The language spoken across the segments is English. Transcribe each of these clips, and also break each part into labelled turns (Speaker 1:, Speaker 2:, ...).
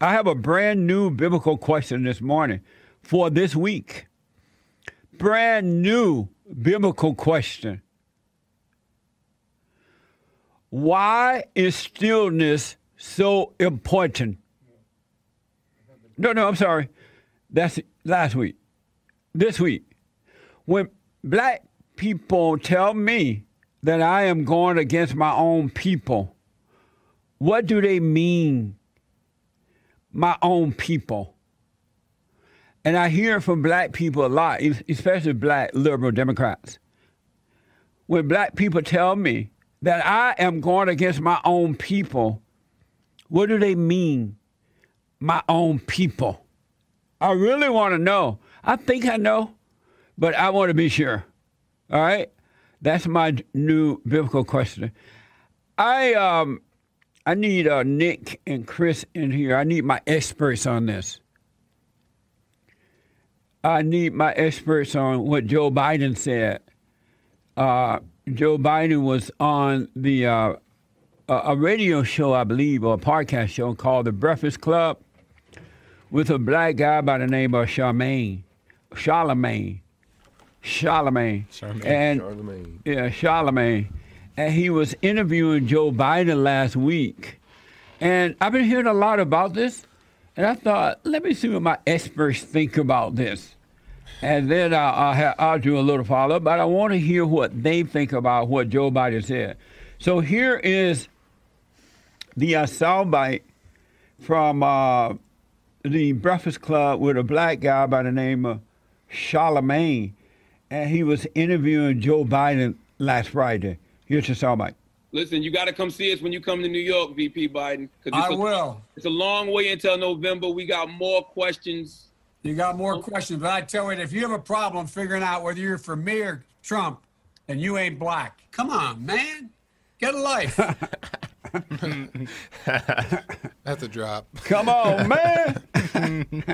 Speaker 1: I have a brand new biblical question this morning for this week. Brand new biblical question. Why is stillness so important? No, no, I'm sorry. That's last week. This week. When black people tell me that I am going against my own people, what do they mean? My own people. And I hear from black people a lot, especially black liberal Democrats. When black people tell me that I am going against my own people, what do they mean? My own people. I really want to know. I think I know, but I want to be sure. All right? That's my new biblical question. I um I need uh, Nick and Chris in here. I need my experts on this. I need my experts on what Joe Biden said. Uh, Joe Biden was on the uh, a radio show, I believe, or a podcast show called The Breakfast Club with a black guy by the name of Charmaine, Charlemagne, Charlemagne,
Speaker 2: Charmaine.
Speaker 1: and
Speaker 3: Charlemagne.
Speaker 1: yeah, Charlemagne, and he was interviewing Joe Biden last week, and I've been hearing a lot about this, and I thought, let me see what my experts think about this, and then I'll, I'll, I'll do a little follow up, but I want to hear what they think about what Joe Biden said. So here is the uh, soundbite from uh, the Breakfast Club with a black guy by the name of Charlemagne, and he was interviewing Joe Biden last Friday. Here's the soundbite.
Speaker 4: Listen, you got to come see us when you come to New York, VP Biden. 'cause
Speaker 5: I
Speaker 4: it's a,
Speaker 5: will.
Speaker 4: It's a long way until November. We got more questions.
Speaker 5: You got more questions, but I tell you, if you have a problem figuring out whether you're for me or Trump, and you ain't black, come on, man, get a life.
Speaker 2: That's a drop.
Speaker 1: Come on, man.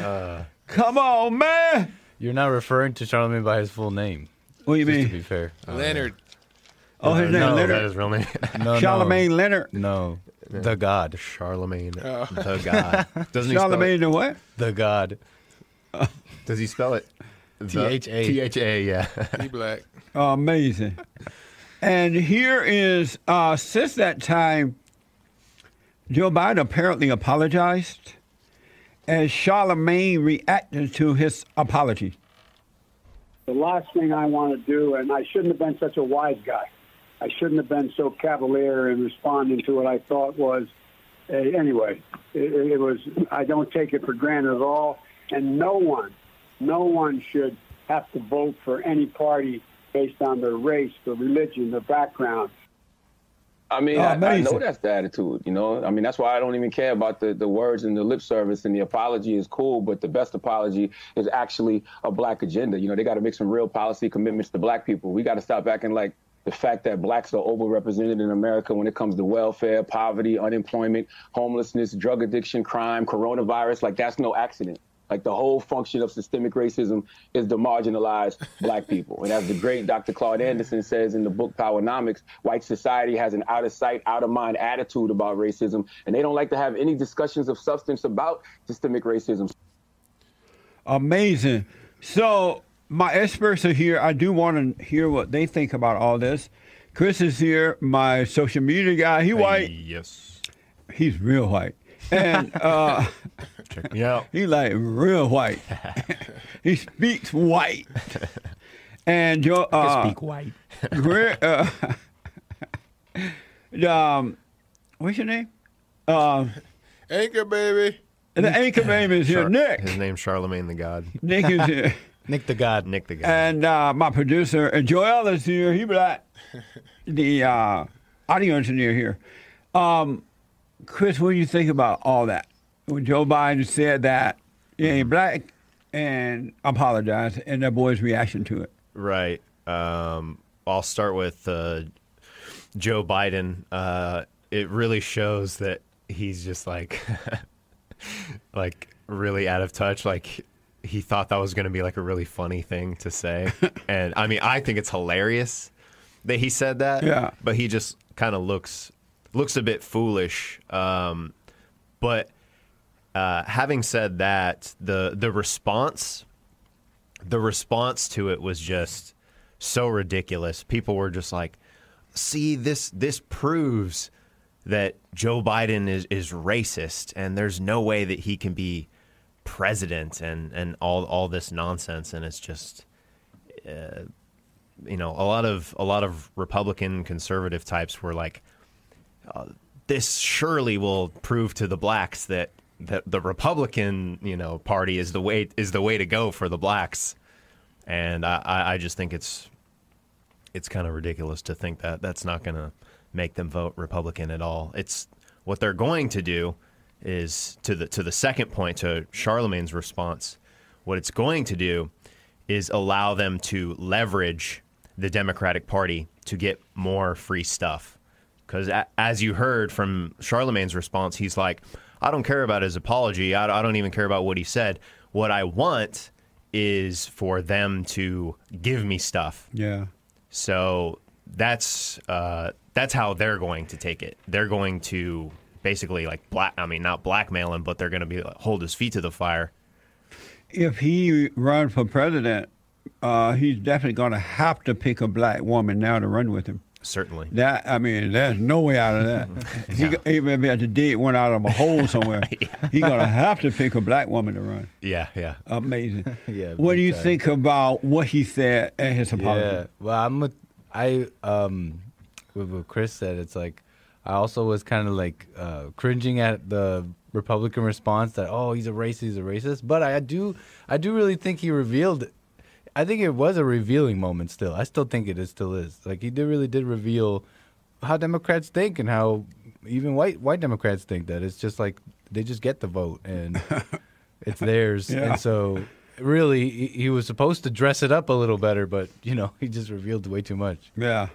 Speaker 1: Uh, come on, man.
Speaker 6: You're not referring to Charlemagne by his full name.
Speaker 1: What do you
Speaker 6: Just to be fair.
Speaker 2: Leonard.
Speaker 1: Oh, his name
Speaker 6: no,
Speaker 3: Is
Speaker 1: Leonard.
Speaker 3: his real name?
Speaker 6: No,
Speaker 1: Charlemagne Leonard.
Speaker 6: No, no. the God.
Speaker 3: Charlemagne.
Speaker 2: Oh.
Speaker 3: The God. Doesn't he spell
Speaker 1: Charlemagne
Speaker 3: it?
Speaker 1: the what?
Speaker 6: The God.
Speaker 3: Does he spell it?
Speaker 6: T-H-A.
Speaker 3: T-H-A, yeah.
Speaker 2: He black.
Speaker 1: Oh, amazing. And here is, uh, since that time, Joe Biden apparently apologized as Charlemagne reacted to his apology.
Speaker 7: The last thing I want to do, and I shouldn't have been such a wise guy. I shouldn't have been so cavalier in responding to what I thought was. Uh, anyway, it, it was. I don't take it for granted at all, and no one, no one should have to vote for any party based on their race, their religion, their background.
Speaker 4: I mean,
Speaker 1: Oh,
Speaker 4: I, I know that's the attitude, you know. I mean, that's why I don't even care about the, the words and the lip service and the apology is cool, but the best apology is actually a black agenda. You know, they got to make some real policy commitments to black people. We got to stop acting like the fact that blacks are overrepresented in America when it comes to welfare, poverty, unemployment, homelessness, drug addiction, crime, coronavirus. Like, that's no accident. Like, the whole function of systemic racism is to marginalize black people. And as the great Dr. Claude Anderson says in the book Powernomics, white society has an out of sight, out of mind attitude about racism, and they don't like to have any discussions of substance about systemic racism.
Speaker 1: Amazing. So my experts are here. I do want to hear what they think about all this. Chris is here, my social media guy. He white.
Speaker 3: Yes.
Speaker 1: He's real white. And uh,
Speaker 3: Check me out.
Speaker 1: he like real white. he speaks white. And Joe, uh,
Speaker 6: Speak white.
Speaker 1: Gre- uh, um, what's your name? Uh,
Speaker 2: Anchor baby.
Speaker 1: And the anchor name is here.
Speaker 3: Char-
Speaker 1: Nick.
Speaker 3: His name's Charlemagne the God.
Speaker 1: Nick is here.
Speaker 6: Nick the God.
Speaker 3: Nick the God.
Speaker 1: And uh, my producer, and Joel is here. He like The uh, audio engineer here. Um, Chris, what do you think about all that? When Joe Biden said that he ain't black and apologized, and that boy's reaction to it.
Speaker 3: Right. Um, I'll start with uh, Joe Biden. Uh, it really shows that he's just like, like really out of touch. Like he thought that was going to be like a really funny thing to say, and I mean, I think it's hilarious that he said that.
Speaker 1: Yeah.
Speaker 3: But he just kind of looks looks a bit foolish. Um, But uh, having said that, the the response, the response to it was just so ridiculous. People were just like, "See, this this proves that Joe Biden is is racist, and there's no way that he can be president, and and all all this nonsense." And it's just. Uh, you know, a lot of a lot of Republican conservative types were like, "This surely will prove to the blacks that that the Republican, you know, party is the way is the way to go for the blacks." And I, I I just think it's it's kind of ridiculous to think that that's not going to make them vote Republican at all. It's what they're going to do is to the to the second point to Charlemagne's response. What it's going to do is allow them to leverage the Democratic Party to get more free stuff. Because a- as you heard from Charlemagne's response, he's like, I don't care about his apology. I I don't even care about what he said. What I want is for them to give me stuff.
Speaker 1: Yeah.
Speaker 3: So that's uh, that's how they're going to take it. They're going to basically like black. I mean, not blackmail him, but they're going to be like, hold his feet to the fire.
Speaker 1: If he runs for president, uh, he's definitely going to have to pick a black woman now to run with him.
Speaker 3: Certainly.
Speaker 1: That I mean, there's no way out of that. He got- even if he had to date one out of a hole somewhere, he's gonna have to pick a black woman to run.
Speaker 3: Yeah, yeah.
Speaker 1: Amazing.
Speaker 6: Yeah,
Speaker 1: What do you
Speaker 6: time.
Speaker 1: think about what he said at his apology?
Speaker 6: Yeah. Well, I'm with I um with what Chris said. It's like I also was kind of like uh, cringing at the Republican response that oh he's a racist, he's a racist. But I do I do really think he revealed. I think it was a revealing moment. Still, I still think it is still is. Like he did really did reveal how Democrats think and how even white white Democrats think that it's just like they just get the vote and it's theirs.
Speaker 1: Yeah.
Speaker 6: And so really he, he was supposed to dress it up a little better, but you know, he just revealed way too much.
Speaker 1: Yeah.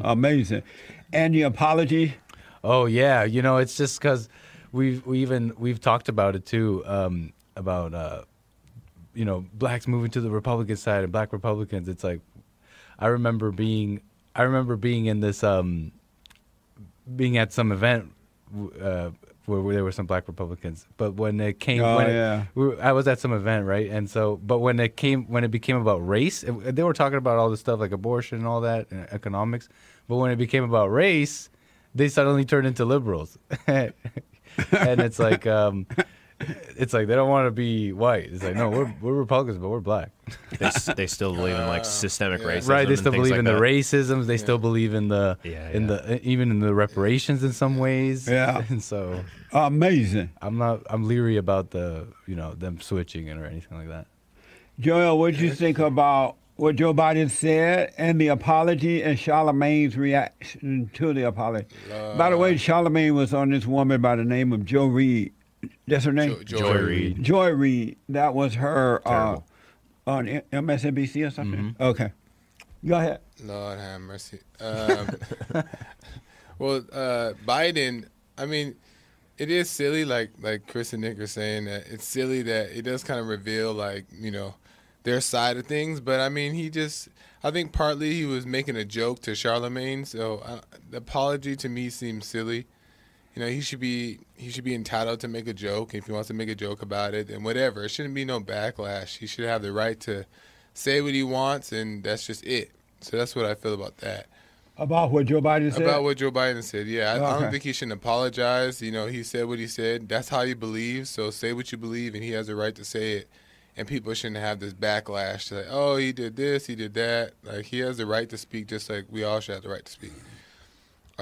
Speaker 1: Amazing. And the apology.
Speaker 6: Oh yeah, you know, it's just cuz we've we even we've talked about it too um about uh you know, blacks moving to the Republican side and black Republicans. It's like I remember being I remember being in this um being at some event uh where, where there were some black Republicans, but when it came,
Speaker 1: Oh,
Speaker 6: when it-
Speaker 1: yeah.
Speaker 6: we I was at some event, right? And so, but when it came, when it became about race, it, they were talking about all this stuff like abortion and all that, and economics. But when it became about race, they suddenly turned into liberals, and it's like, um, it's like they don't want to be white. It's like, no, we're we're Republicans, but we're black,
Speaker 3: They, s- they still believe in like systemic racism.
Speaker 6: right? They
Speaker 3: and
Speaker 6: still
Speaker 3: things
Speaker 6: believe
Speaker 3: like
Speaker 6: in the
Speaker 3: that.
Speaker 6: racisms. They still believe in the
Speaker 3: Yeah,
Speaker 6: in
Speaker 3: yeah.
Speaker 6: the even in the reparations in some ways.
Speaker 1: Yeah.
Speaker 6: and so
Speaker 1: Amazing.
Speaker 6: I'm not I'm leery about the you know them switching it or anything like that.
Speaker 1: Joel, what do you think about what Joe Biden said and the apology and Charlemagne's reaction to the apology? by the way, uh. Charlemagne was on this woman by the name of Joe Reed. That's her name?
Speaker 2: Jo-
Speaker 3: Joy Reid.
Speaker 1: Joy Reid. That was her uh, on MSNBC or something? Okay. Go ahead.
Speaker 2: Lord have mercy. Um, well, uh, Biden. I mean, it is silly, like like Chris and Nick are saying that it's silly that it does kind of reveal like you know their side of things. But I mean, he just. I think partly he was making a joke to Charlemagne, so uh, the apology to me seems silly. You know, he should be he should be entitled to make a joke. If he wants to make a joke about it, and whatever, it shouldn't be no backlash. He should have the right to say what he wants, and that's just it. So that's what I feel about that.
Speaker 1: About what Joe Biden said?
Speaker 2: About what Joe Biden said, yeah, I, I don't think he shouldn't apologize. You know, he said what he said. That's how he believes. So say what you believe, and he has the right to say it. And people shouldn't have this backlash to like, oh, he did this, he did that. Like he has the right to speak, just like we all should have the right to speak.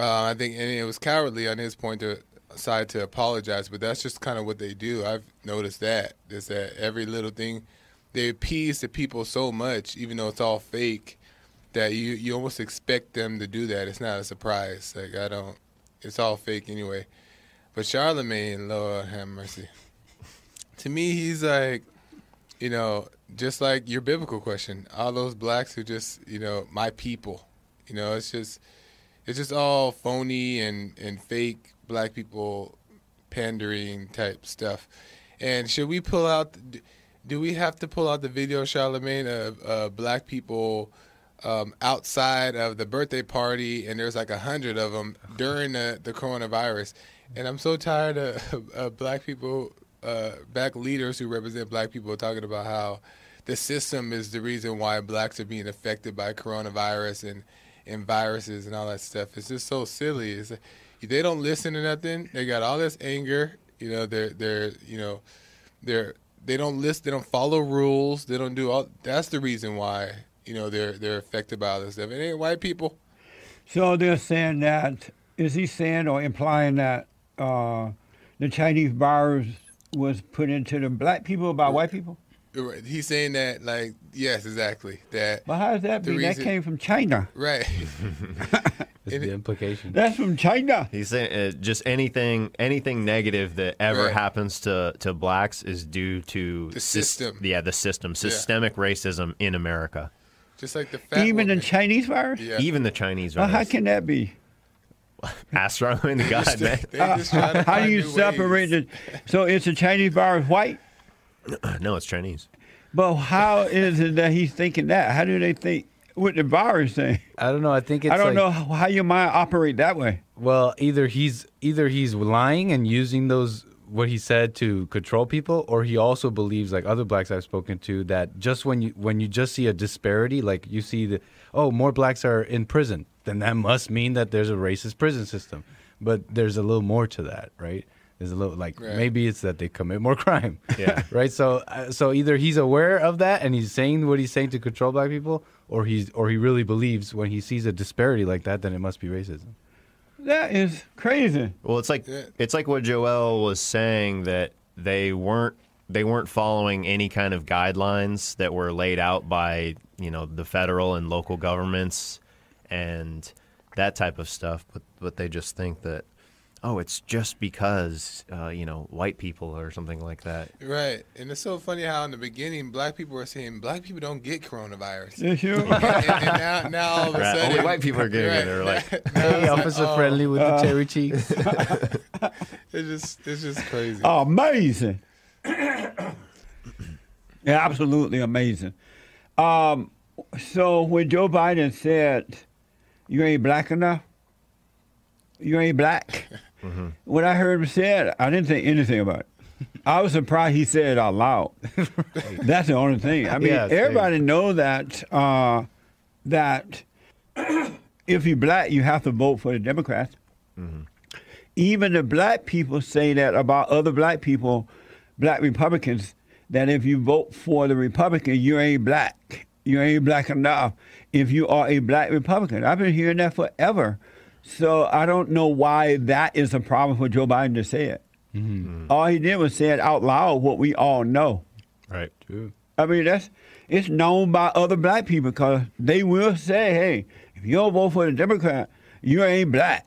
Speaker 2: Uh, I think, and it was cowardly on his point to side to apologize, but that's just kind of what they do. I've noticed that is that every little thing they appease the people so much, even though it's all fake, that you you almost expect them to do that. It's not a surprise. Like I don't, it's all fake anyway. But Charlemagne, Lord have mercy. To me, he's like, you know, just like your biblical question. All those blacks who just, you know, my people. You know, it's just, it's just all phony and and fake black people pandering type stuff. And should we pull out? Do we have to pull out the video, Charlemagne, of uh, black people um, outside of the birthday party, and there's like a hundred of them during the, the coronavirus, And I'm so tired of, of black people, uh, black leaders who represent black people talking about how the system is the reason why blacks are being affected by coronavirus and, and viruses and all that stuff. It's just so silly. It's they don't listen to nothing. They got all this anger. You know, they're they're you know, they're they don't list. They don't follow rules. They don't do all. That's the reason why you know they're they're affected by all this stuff. It ain't white people.
Speaker 1: So they're saying that is he saying or implying that uh, the Chinese virus was put into the black people by white people?
Speaker 2: Right. He's saying that like yes, exactly that.
Speaker 1: But how does that
Speaker 2: The
Speaker 1: be? That came from China.
Speaker 2: Right.
Speaker 6: Is the implication.
Speaker 1: That's from China.
Speaker 3: He's saying uh, just anything anything negative that ever
Speaker 2: Right.
Speaker 3: happens to, to blacks is due to
Speaker 2: The
Speaker 3: sys-
Speaker 2: system.
Speaker 3: yeah, the system, systemic racism in America.
Speaker 2: Just like the fat
Speaker 1: Even the. Chinese virus.
Speaker 2: Yeah.
Speaker 3: Even the Chinese.
Speaker 1: Well, how can that be?
Speaker 3: Ask Roman God, man.
Speaker 2: Just try to
Speaker 1: How do you separate
Speaker 2: ways.
Speaker 1: it? So it's a Chinese virus white?
Speaker 3: No, it's Chinese.
Speaker 1: But how is it that he's thinking that? How do they think with the virus thing?
Speaker 6: I don't know. I think it's
Speaker 1: I don't
Speaker 6: like,
Speaker 1: know how, how your mind operate that way.
Speaker 6: Well, either he's either he's lying and using those what he said to control people, or he also believes, like other blacks I've spoken to, that just when you when you just see a disparity, like you see the oh more blacks are in prison, then that must mean that there's a racist prison system. But there's a little more to that, right? There's a little like
Speaker 2: Right.
Speaker 6: maybe it's that they commit more crime,
Speaker 3: Yeah.
Speaker 6: right? So uh, so either he's aware of that and he's saying what he's saying to control black people, or he's or he really believes when he sees a disparity like that, then it must be racism.
Speaker 1: That is crazy.
Speaker 3: Well, it's like
Speaker 2: Yeah.
Speaker 3: it's like what Joel was saying that they weren't they weren't following any kind of guidelines that were laid out by you know the federal and local governments and that type of stuff. But but they just think that oh, it's just because uh, you know white people or something like that.
Speaker 2: Right. And it's so funny how in the beginning black people were saying black people don't get coronavirus. And, and now, now all of a
Speaker 3: Right.
Speaker 2: sudden
Speaker 3: Only white people are getting it. They're like,
Speaker 2: Now
Speaker 6: Hey,
Speaker 2: it's like,
Speaker 6: officer
Speaker 2: oh,
Speaker 6: friendly with the cherry cheeks.
Speaker 2: It's just it's just crazy.
Speaker 1: amazing. yeah, absolutely amazing. Um, so when Joe Biden said, "You ain't black enough," you ain't black. When I heard him say it, I didn't think anything about it. I was surprised he said it out loud. That's the only thing. I mean,
Speaker 6: Yeah, same.
Speaker 1: everybody know that uh, that if you're black, you have to vote for the Democrats. Even the black people say that about other black people, black Republicans, that if you vote for the Republican, you ain't black. You ain't black enough if you are a black Republican. I've been hearing that forever. So I don't know why that is a problem for Joe Biden to say it. Mm-hmm. All he did was say it out loud, what we all know.
Speaker 3: right.
Speaker 6: True.
Speaker 1: I mean, that's it's known by other black people because they will say, "Hey, if you don't vote for the Democrat, you ain't black.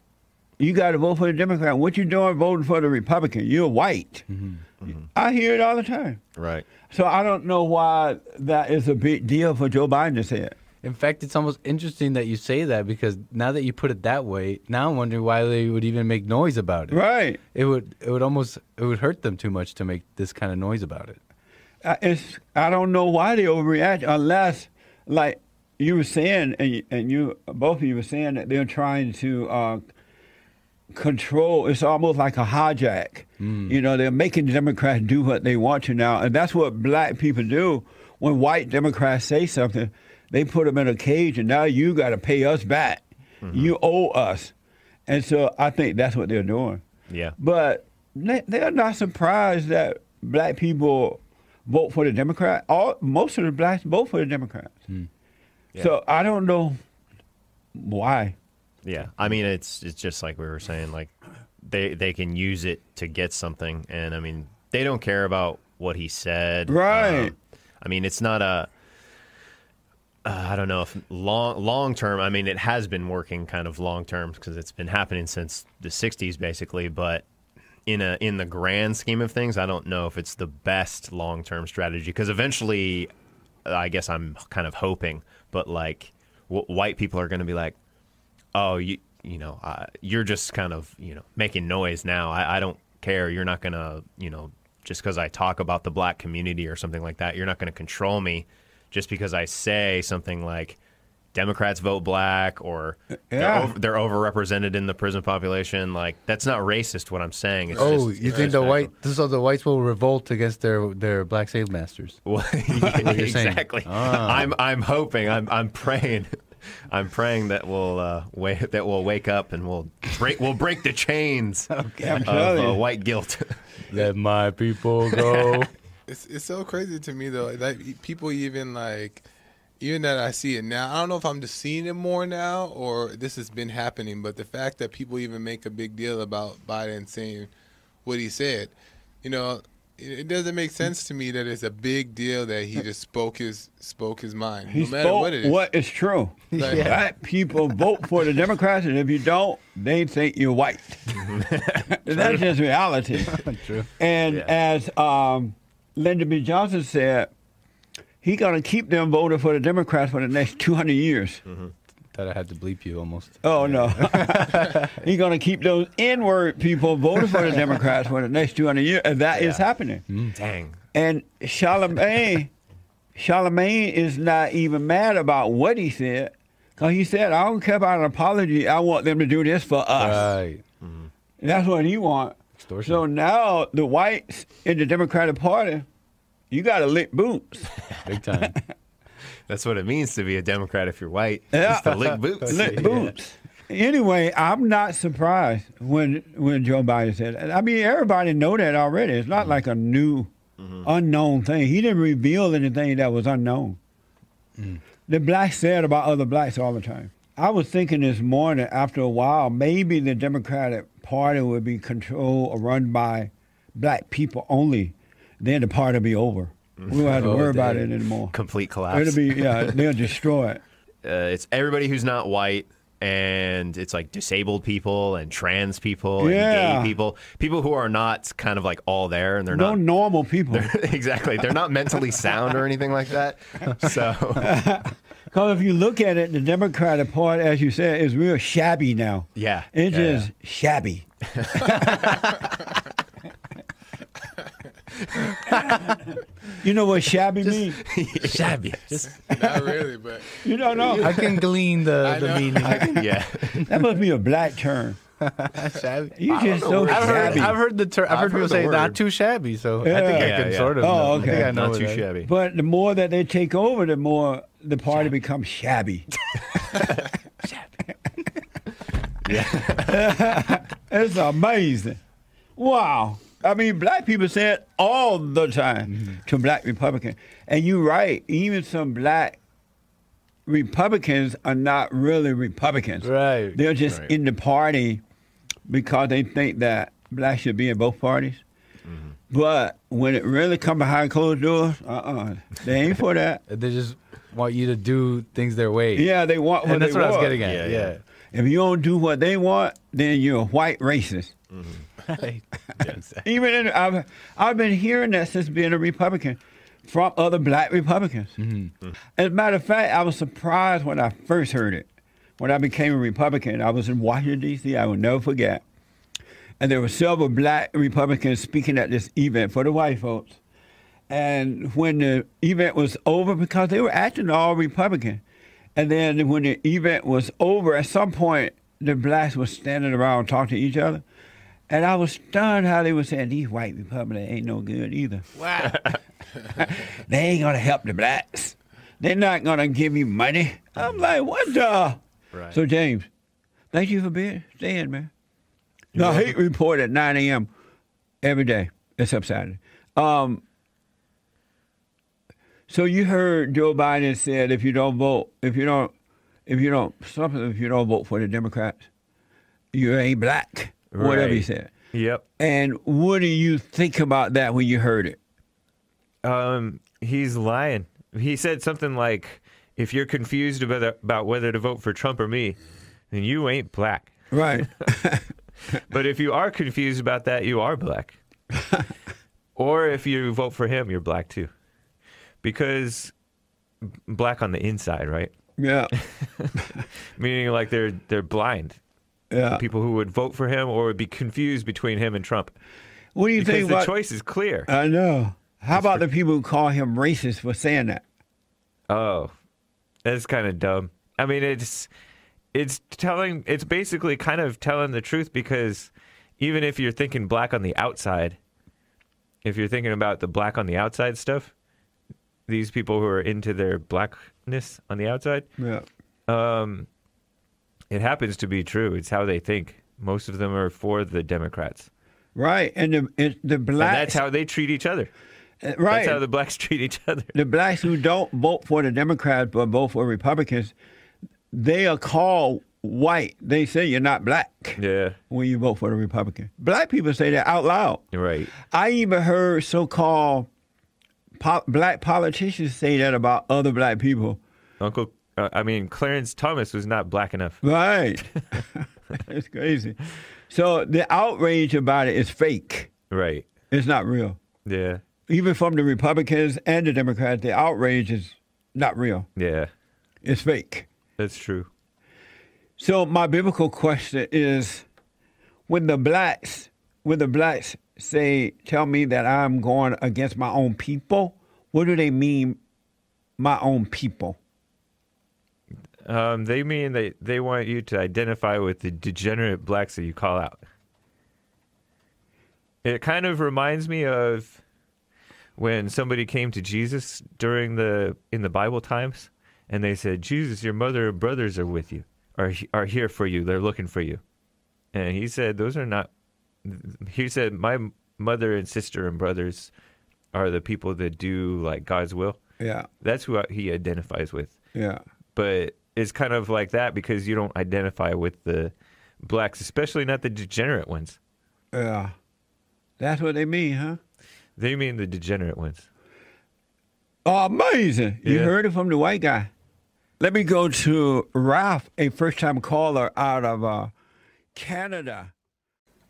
Speaker 1: You got to vote for the Democrat. What you doing voting for the Republican? You're white." Mm-hmm. Mm-hmm. I hear it all the time.
Speaker 3: Right.
Speaker 1: So I don't know why that is a big deal for Joe Biden to say it.
Speaker 6: In fact, it's almost interesting that you say that because now that you put it that way, now I'm wondering why they would even make noise about it.
Speaker 1: Right.
Speaker 6: It would it would almost it would hurt them too much to make this kind of noise about it.
Speaker 1: I- it's I don't know why they overreact unless like you were saying and and you both of you were saying that they're trying to uh, control. It's almost like a hijack. You know, they're making Democrats do what they want to now, and that's what black people do. When white Democrats say something, they put them in a cage, and now you got to pay us back. You owe us, and so I think that's what they're doing.
Speaker 3: Yeah.
Speaker 1: But they, are not surprised that black people vote for the Democrat. All most of the blacks vote for the Democrats. So I don't know why.
Speaker 3: Yeah, I mean it's it's just like we were saying, like they they can use it to get something, and I mean they don't care about what he said.
Speaker 1: Right.
Speaker 3: Um, I mean it's not a. Uh, I don't know if long long term. I mean, it has been working kind of long term because it's been happening since the '60s, basically. But in a in the grand scheme of things, I don't know if it's the best long term strategy because eventually, I guess I'm kind of hoping, but like w- white people are going to be like, oh, you you know, uh, you're just kind of you know making noise now. I, I don't care. You're not going to you know just because I talk about the black community or something like that. You're not going to control me just because I say something like Democrats vote black or
Speaker 1: Yeah.
Speaker 3: they're, over, they're overrepresented in the prison population. Like that's not racist. What I'm saying. It's
Speaker 6: Oh,
Speaker 3: just
Speaker 6: you think the white so the whites will revolt against their their black slave masters?
Speaker 3: Well, yeah,
Speaker 6: you're saying.
Speaker 3: exactly.
Speaker 6: Ah.
Speaker 3: I'm I'm hoping. I'm I'm praying. I'm praying that we'll uh, wake that we'll wake up and we'll break we'll break the chains
Speaker 1: I'm
Speaker 3: of uh, white guilt.
Speaker 6: Let my people go.
Speaker 2: It's it's so crazy to me though. Like people even like even that I see it now. I don't know if I'm just seeing it more now or this has been happening, but the fact that people even make a big deal about Biden saying what he said, you know, it, it doesn't make sense to me that it's a big deal that he just spoke his spoke his mind,
Speaker 1: He
Speaker 2: no matter
Speaker 1: spoke
Speaker 2: what it is.
Speaker 1: what is true.
Speaker 2: Like,
Speaker 1: Black people vote for the Democrats, and if you don't, they think you're white. That's just reality.
Speaker 6: True.
Speaker 1: And
Speaker 3: Yeah.
Speaker 1: as um, Lyndon B. Johnson said, he's gonna keep them voting for the Democrats for the next 200 years. Mm-hmm.
Speaker 6: Thought I had to bleep you almost.
Speaker 1: Oh no, he's gonna keep those N-word people voting for the Democrats for the next 200 years, and that is
Speaker 3: Yeah.
Speaker 1: happening. Mm.
Speaker 3: Dang.
Speaker 1: And Charlemagne, Charlemagne is not even mad about what he said, because he said, "I don't care about an apology. I want them to do this for us."
Speaker 6: Right. Mm-hmm.
Speaker 1: That's what he want.
Speaker 6: Extortion.
Speaker 1: So now the whites in the Democratic Party, you got to lick boots.
Speaker 6: Big time.
Speaker 3: That's what it means to be a Democrat if you're white.
Speaker 1: Yeah.
Speaker 3: Just to lick boots.
Speaker 1: lick boots. Anyway, I'm not surprised when when Joe Biden said. That. I mean, everybody know that already. It's not mm-hmm. like a new, mm-hmm. unknown thing. He didn't reveal anything that was unknown. Mm. The blacks said about other blacks all the time. I was thinking this morning, after a while, maybe the Democratic Party would be controlled or run by black people only. Then the party will be over. We won't have to
Speaker 6: Oh,
Speaker 1: worry about it anymore.
Speaker 3: Complete collapse.
Speaker 1: It'll be yeah, they'll destroy it.
Speaker 3: uh, it's everybody who's not white and it's like disabled people and trans people
Speaker 1: Yeah.
Speaker 3: and gay people people who are not kind of like all there and they're
Speaker 1: No
Speaker 3: not
Speaker 1: normal people.
Speaker 3: exactly they're not mentally sound or anything like that so
Speaker 1: Because if you look at it, the Democratic Party, as you said, is real shabby now.
Speaker 3: yeah
Speaker 1: It's
Speaker 3: yeah,
Speaker 1: just shabby. you know what shabby means?
Speaker 6: Shabby. Just
Speaker 2: not really, but
Speaker 1: You don't know.
Speaker 6: I can glean the,
Speaker 2: I
Speaker 6: the
Speaker 2: know.
Speaker 6: meaning.
Speaker 3: yeah. yeah
Speaker 1: That must be a black term.
Speaker 6: shabby.
Speaker 1: You just so
Speaker 6: I've heard,
Speaker 1: shabby.
Speaker 6: I've heard the term. I've,
Speaker 3: I've
Speaker 6: heard people
Speaker 3: heard the
Speaker 6: say
Speaker 3: word.
Speaker 6: not too shabby. So I think
Speaker 1: Yeah.
Speaker 6: I can
Speaker 3: yeah.
Speaker 6: sort of.
Speaker 1: Oh,
Speaker 6: know. I
Speaker 1: okay.
Speaker 6: think I know
Speaker 3: not too shabby
Speaker 1: But the more that they take over, the more the party becomes shabby. Shabby. It's amazing. Wow. I mean, black people say it all the time
Speaker 6: Mm-hmm.
Speaker 1: to black Republicans. And you're right, even some black Republicans are not really Republicans.
Speaker 6: Right.
Speaker 1: They're just
Speaker 3: Right.
Speaker 1: in the party because they think that blacks should be in both parties.
Speaker 6: Mm-hmm.
Speaker 1: But when it really comes behind closed doors, uh-uh. They ain't for that.
Speaker 6: They just want you to do things their way.
Speaker 1: Yeah, they want what
Speaker 6: and that's what I was getting at.
Speaker 3: Yeah,
Speaker 6: Yeah.
Speaker 3: yeah.
Speaker 1: If you don't do what they want, then you're a white racist. Mm-hmm.
Speaker 6: Right. Exactly.
Speaker 1: Even in, I've I've been hearing that since being a Republican from other black Republicans. Mm-hmm. Mm-hmm. As a matter of fact, I was surprised when I first heard it. When I became a Republican, I was in Washington D.C. I will never forget, and there were several black Republicans speaking at this event for the white folks. And when the event was over, because they were acting all Republican, and then when the event was over, at some point the blacks were standing around talking to each other, and I was stunned how they were saying these white Republicans ain't no good either.
Speaker 6: Wow.
Speaker 1: They ain't gonna help the blacks. They're not gonna give you money. I'm like, what the?
Speaker 3: Right.
Speaker 1: So James, thank you for being staying, man. No, hate report at 9 a.m. every day except Saturday. Um, so you heard Joe Biden said if you don't vote, if you don't, if you don't something, if you don't vote for the Democrats, you ain't black. Whatever he said.
Speaker 3: yep
Speaker 1: And what do you think about that when you heard it?
Speaker 8: Um, he's lying. He said something like, "If you're confused about about whether to vote for Trump or me, then you ain't black.
Speaker 1: Right.
Speaker 8: But if you are confused about that, you are black. or if you vote for him, you're black too, because black on the inside, right?
Speaker 1: yeah.
Speaker 8: Meaning like they're they're blind.
Speaker 1: Yeah.
Speaker 8: People who would vote for him or would be confused between him and Trump
Speaker 1: What do you
Speaker 8: because
Speaker 1: think
Speaker 8: the
Speaker 1: about?
Speaker 8: choice is clear.
Speaker 1: I know. How about the people who call him racist for saying that?
Speaker 8: Oh, that's kind of dumb. I mean, it's it's telling. It's basically kind of telling the truth because even if you're thinking black on the outside, if you're thinking about the black on the outside stuff, these people who are into their blackness on the outside,
Speaker 1: Yeah.
Speaker 8: um, it happens to be true. It's how they think. Most of them are for the Democrats,
Speaker 1: Right. And the it, the
Speaker 8: And that's how they treat each other.
Speaker 1: uh, right.
Speaker 8: That's how the blacks treat each other.
Speaker 1: the blacks who don't vote for the Democrats but vote for Republicans, they are called white. They say you're not black
Speaker 8: Yeah,
Speaker 1: when you vote for the Republican. Black people say that out loud.
Speaker 8: right.
Speaker 1: I even heard so-called po- black politicians say that about other black people.
Speaker 8: Uncle, uh, I mean, Clarence Thomas was not black enough.
Speaker 1: Right. it's crazy. So the outrage about it is fake.
Speaker 8: Right.
Speaker 1: It's not real.
Speaker 8: Yeah.
Speaker 1: Even from the Republicans and the Democrats, the outrage is not real.
Speaker 8: Yeah.
Speaker 1: It's fake.
Speaker 8: That's true.
Speaker 1: So my biblical question is when the blacks when the blacks say tell me that I'm going against my own people, what do they mean my own people?
Speaker 8: Um, they mean they, they want you to identify with the degenerate blacks that you call out. It kind of reminds me of when somebody came to Jesus during the in the Bible times, and they said, "Jesus, your mother and brothers are with you, are are here for you. They're looking for you." And he said, "Those are not." He said, "My mother and sister and brothers are the people that do like God's will."
Speaker 1: Yeah.
Speaker 8: That's who he identifies with
Speaker 1: Yeah.
Speaker 8: but it's kind of like that because you don't identify with the blacks, especially not the degenerate ones.
Speaker 1: Yeah. That's what they mean, huh?
Speaker 8: They mean the degenerate ones.
Speaker 1: Oh, amazing. You
Speaker 8: Yeah.
Speaker 1: heard it from the white guy. Let me go to Ralph, a first time caller out of uh, Canada.